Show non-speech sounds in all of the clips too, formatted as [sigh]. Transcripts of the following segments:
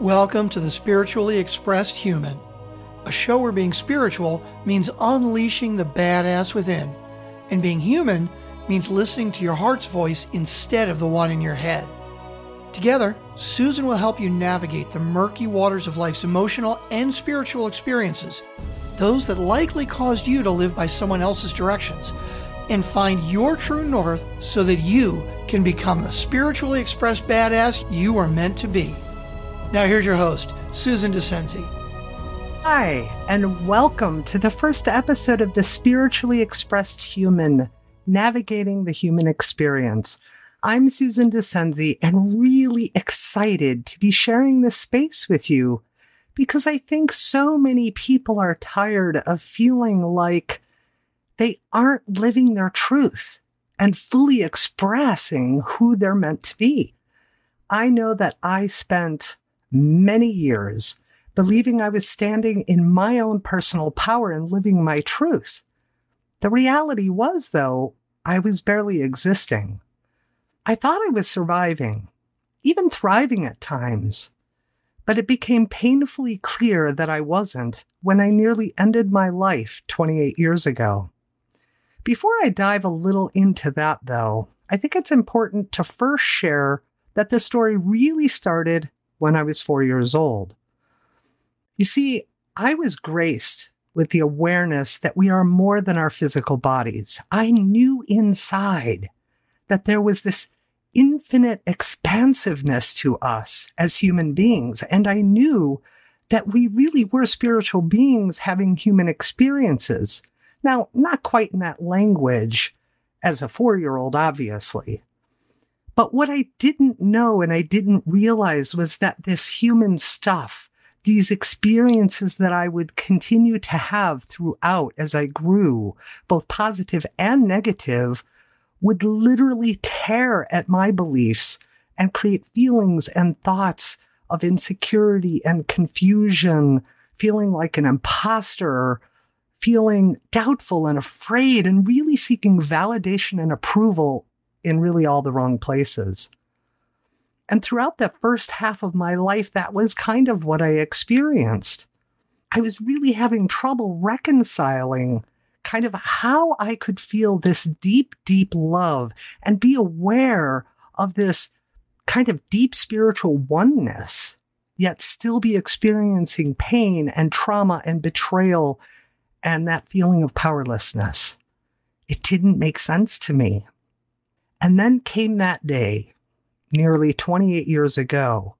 Welcome to the Spiritually Expressed Human, a show where being spiritual means unleashing the badass within, and being human means listening to your heart's voice instead of the one in your head. Together, Susan will help you navigate the murky waters of life's emotional and spiritual experiences, those that likely caused you to live by someone else's directions, and find your true north so that you can become the spiritually expressed badass you are meant to be. Now, here's your host, Susan Dascenzi. Hi, and welcome to the first episode of The Spiritually Expressed Human Navigating the Human Experience. I'm Susan Dascenzi and really excited to be sharing this space with you because I think so many people are tired of feeling like they aren't living their truth and fully expressing who they're meant to be. I know that I spent many years believing I was standing in my own personal power and living my truth. The reality was, though, I was barely existing. I thought I was surviving, even thriving at times. But it became painfully clear that I wasn't when I nearly ended my life 28 years ago. Before I dive a little into that, though, I think it's important to first share that the story really started when I was four years old. You see, I was graced with the awareness that we are more than our physical bodies. I knew inside that there was this infinite expansiveness to us as human beings. And I knew that we really were spiritual beings having human experiences. Now, not quite in that language as a four year old, obviously, but what I didn't know and I didn't realize was that this human stuff, these experiences that I would continue to have throughout as I grew, both positive and negative, would literally tear at my beliefs and create feelings and thoughts of insecurity and confusion, feeling like an imposter, feeling doubtful and afraid, and really seeking validation and approval in really all the wrong places. And throughout the first half of my life, that was kind of what I experienced. I was really having trouble reconciling kind of how I could feel this deep, deep love and be aware of this kind of deep spiritual oneness, yet still be experiencing pain and trauma and betrayal and that feeling of powerlessness. It didn't make sense to me. And then came that day, nearly 28 years ago,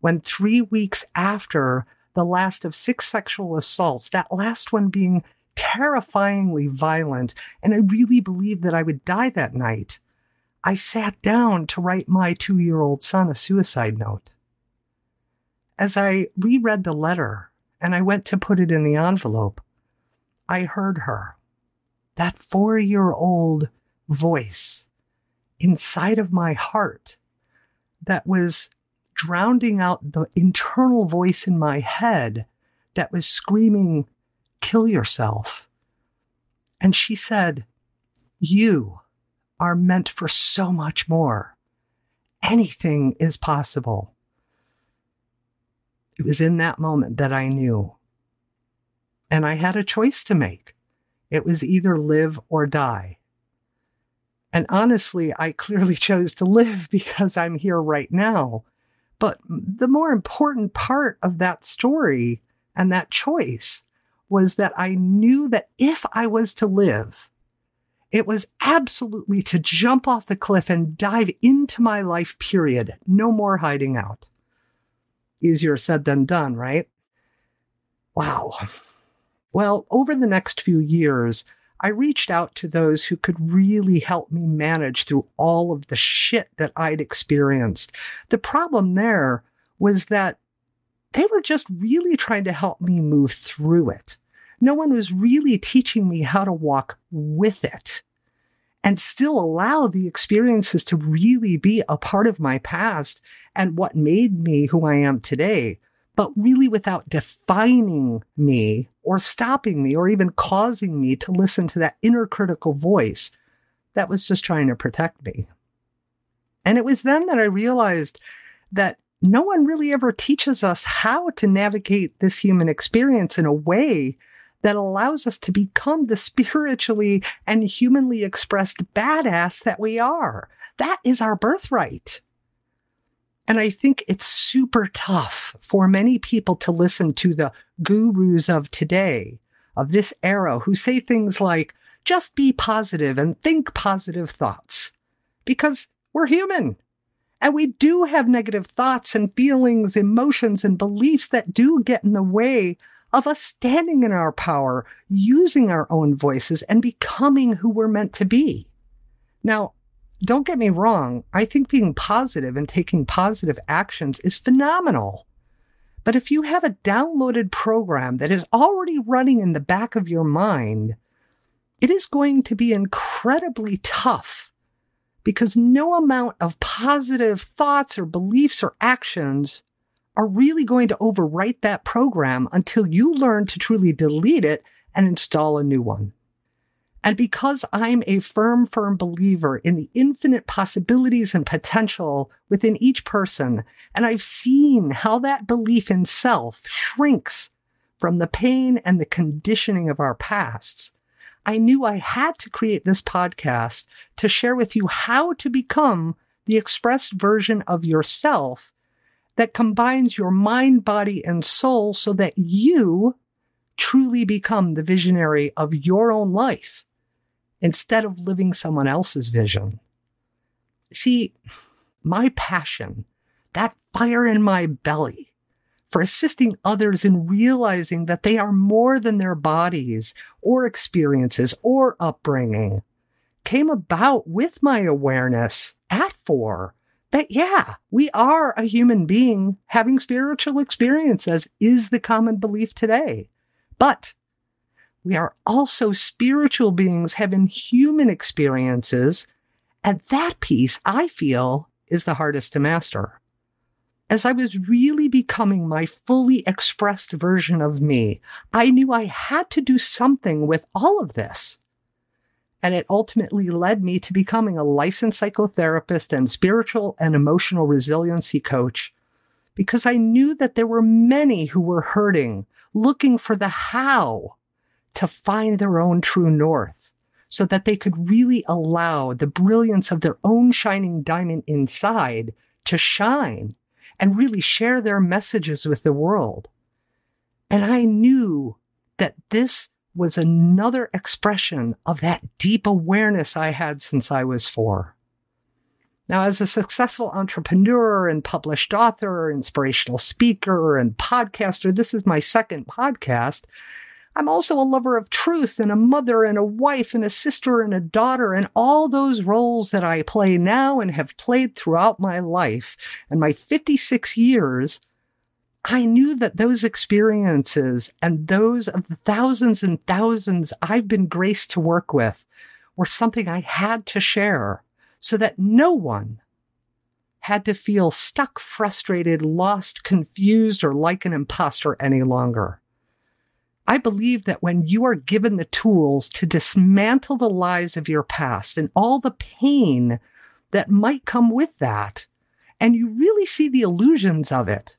when three weeks after the last of six sexual assaults, that last one being terrifyingly violent, and I really believed that I would die that night, I sat down to write my two year old son a suicide note. As I reread the letter and I went to put it in the envelope, I heard her, that four year old voice inside of my heart that was drowning out the internal voice in my head that was screaming, kill yourself. And she said, You are meant for so much more. Anything is possible. It was in that moment that I knew. And I had a choice to make. It was either live or die. And honestly, I clearly [laughs] chose to live [laughs] because I'm here right now. But the more important part of that story and that choice was that I knew that if I was to live, it was absolutely to jump off the cliff and dive into my life, period. No more hiding out. Easier said than done, right? Wow. Well, over the next few years, I reached out to those who could really help me manage through all of the shit that I'd experienced. The problem there was that they were just really trying to help me move through it. No one was really teaching me how to walk with it and still allow the experiences to really be a part of my past and what made me who I am today but really without defining me or stopping me or even causing me to listen to that inner critical voice that was just trying to protect me. And it was then that I realized that no one really ever teaches us how to navigate this human experience in a way that allows us to become the spiritually and humanly expressed badass that we are. That is our birthright. And I think it's super tough for many people to listen to the gurus of today, of this era, who say things like, just be positive and think positive thoughts. Because we're human. And we do have negative thoughts and feelings, emotions, and beliefs that do get in the way of us standing in our power, using our own voices, and becoming who we're meant to be. Now, don't get me wrong, I think being positive and taking positive actions is phenomenal. But if you have a downloaded program that is already running in the back of your mind, it is going to be incredibly tough because no amount of positive thoughts or beliefs or actions are really going to overwrite that program until you learn to truly delete it and install a new one. And because I'm a firm, firm believer in the infinite possibilities and potential within each person, and I've seen how that belief in self shrinks from the pain and the conditioning of our pasts, I knew I had to create this podcast to share with you how to become the expressed version of yourself that combines your mind, body, and soul so that you truly become the visionary of your own life instead of living someone else's vision. See, my passion, that fire in my belly for assisting others in realizing that they are more than their bodies or experiences or upbringing came about with my awareness at four that, yeah, we are a human being having spiritual experiences is the common belief today. But we are also spiritual beings having human experiences. And that piece, I feel, is the hardest to master. As I was really becoming my fully expressed version of me, I knew I had to do something with all of this. And it ultimately led me to becoming a licensed psychotherapist and spiritual and emotional resiliency coach because I knew that there were many who were hurting, looking for the how to find their own true north so that they could really allow the brilliance of their own shining diamond inside to shine and really share their messages with the world. And I knew that this was another expression of that deep awareness I had since I was four. Now, as a successful entrepreneur and published author, inspirational speaker, and podcaster, this is my second podcast. I'm also a lover of truth and a mother and a wife and a sister and a daughter and all those roles that I play now and have played throughout my life and my 56 years. I knew that those experiences and those of the thousands and thousands I've been graced to work with were something I had to share so that no one had to feel stuck, frustrated, lost, confused, or like an imposter any longer. I believe that when you are given the tools to dismantle the lies of your past and all the pain that might come with that, and you really see the illusions of it,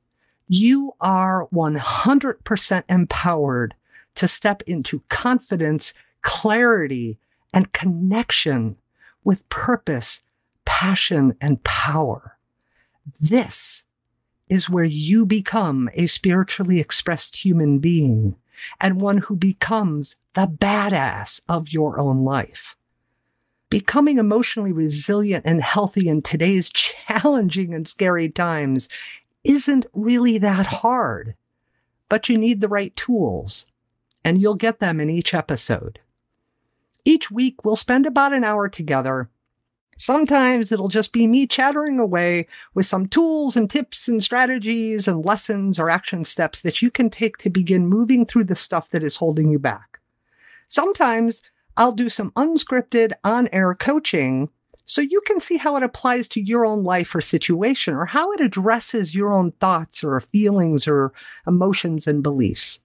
you are 100% empowered to step into confidence, clarity, and connection with purpose, passion, and power. This is where you become a spiritually expressed human being and one who becomes the badass of your own life. Becoming emotionally resilient and healthy in today's challenging and scary times isn't really that hard, but you need the right tools, and you'll get them in each episode. Each week, we'll spend about an hour together Sometimes it'll just be me chattering away with some tools and tips and strategies and lessons or action steps that you can take to begin moving through the stuff that is holding you back. Sometimes I'll do some unscripted on air coaching so you can see how it applies to your own life or situation or how it addresses your own thoughts or feelings or emotions and beliefs.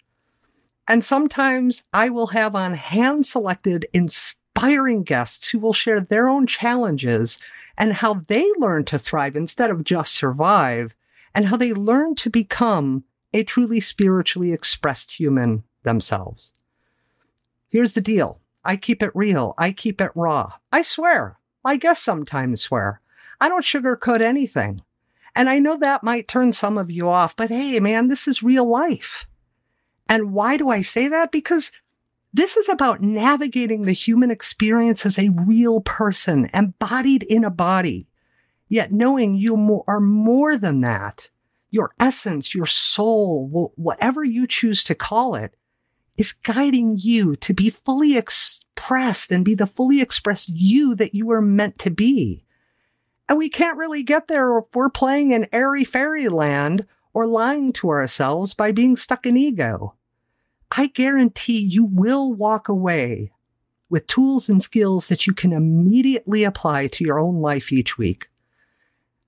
And sometimes I will have on hand selected inspiring inspiring guests who will share their own challenges and how they learn to thrive instead of just survive, and how they learn to become a truly spiritually expressed human themselves. Here's the deal I keep it real, I keep it raw. I swear, I guess sometimes swear. I don't sugarcoat anything. And I know that might turn some of you off, but hey, man, this is real life. And why do I say that? Because this is about navigating the human experience as a real person, embodied in a body, yet knowing you are more than that. Your essence, your soul, whatever you choose to call it, is guiding you to be fully expressed and be the fully expressed you that you are meant to be. And we can't really get there if we're playing in airy fairyland or lying to ourselves by being stuck in ego. I guarantee you will walk away with tools and skills that you can immediately apply to your own life each week.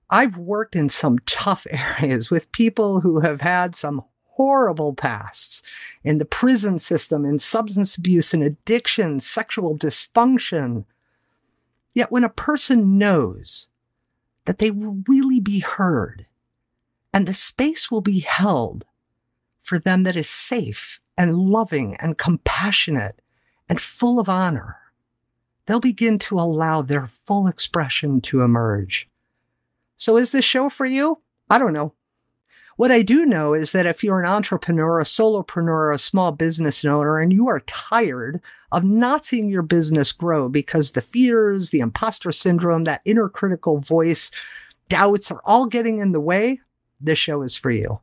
I've worked in some tough [laughs] areas with people who have had some horrible pasts in the prison system, in substance abuse and addiction, sexual dysfunction. Yet when a person knows that they will really be heard and the space will be held for them that is safe and loving and compassionate and full of honor, they'll begin to allow their full expression to emerge. So, is this show for you? I don't know. What I do know is that if you're an entrepreneur, a solopreneur, a small business owner, and you are tired of not seeing your business grow because the fears, the imposter syndrome, that inner critical voice, doubts are all getting in the way, this show is for you.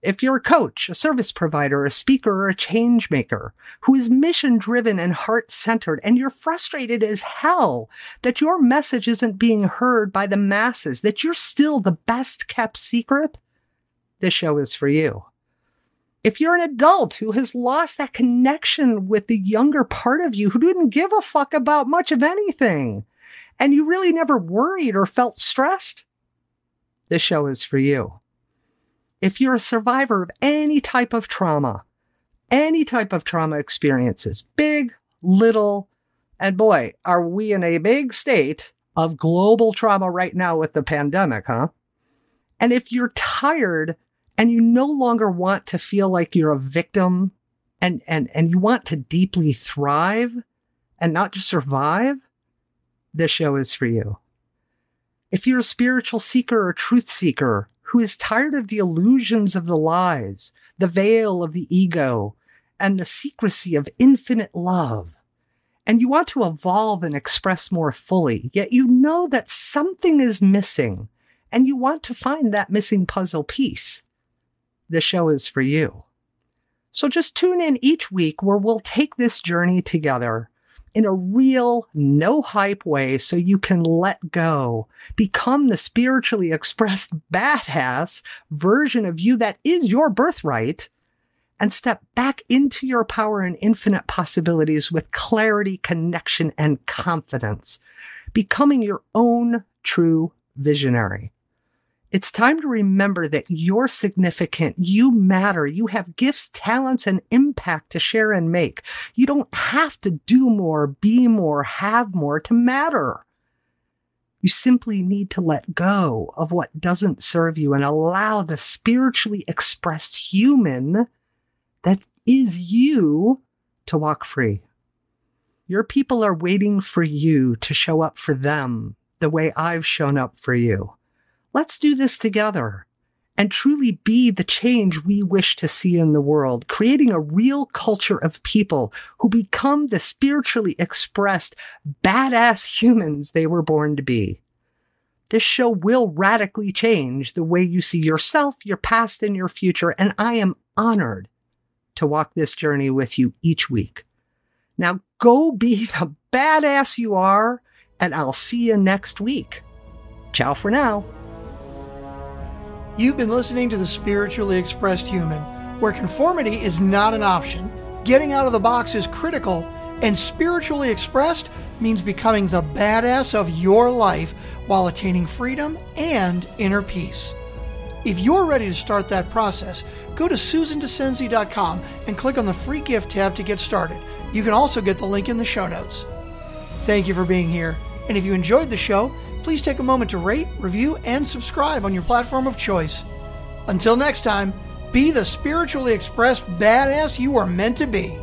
If you're a coach, a service provider, a speaker, or a change maker who is mission driven and heart centered, and you're frustrated as hell that your message isn't being heard by the masses, that you're still the best kept secret, this show is for you. If you're an adult who has lost that connection with the younger part of you who didn't give a fuck about much of anything, and you really never worried or felt stressed, this show is for you if you're a survivor of any type of trauma, any type of trauma experiences, big, little, and boy, are we in a big state of global trauma right now with the pandemic, huh? And if you're tired and you no longer want to feel like you're a victim and, and, and you want to deeply thrive and not just survive, this show is for you. If you're a spiritual seeker or truth seeker who is tired of the illusions of the lies, the veil of the ego, and the secrecy of infinite love. And you want to evolve and express more fully, yet you know that something is missing and you want to find that missing puzzle piece. The show is for you. So just tune in each week where we'll take this journey together in a real, no hype way so you can let go, become the spiritually expressed [laughs] badass version of you that is your birthright, and step back into your power and infinite possibilities with clarity, connection, and confidence, becoming your own true visionary. It's time to remember that you're significant. You matter. You have gifts, talents, and impact to share and make. You don't have to do more, be more, have more to matter. You simply need to let go of what doesn't serve you and allow the spiritually expressed human that is you to walk free. Your people are waiting for you to show up for them the way I've shown up for you. Let's do this together and truly be the change we wish to see in the world, creating a real culture of people who become the spiritually expressed badass humans they were born to be. This show will radically change the way you see yourself, your past, and your future, and I am honored to walk this journey with you each week. Now go be [laughs] the badass you are, and I'll see you next week. Ciao for now. You've been listening to The Spiritually Expressed Human, where conformity is not an option, getting out of the box is critical, and spiritually expressed means becoming the badass of your life while attaining freedom and inner peace. If you're ready to start that process, go to susandascenzi.com and click on the free gift tab to get started. You can also get the link in the show notes. Thank you for being here, and if you enjoyed the show, please take a moment to rate, review, and subscribe on your platform of choice. Until next time, be the spiritually expressed badass you are meant to be.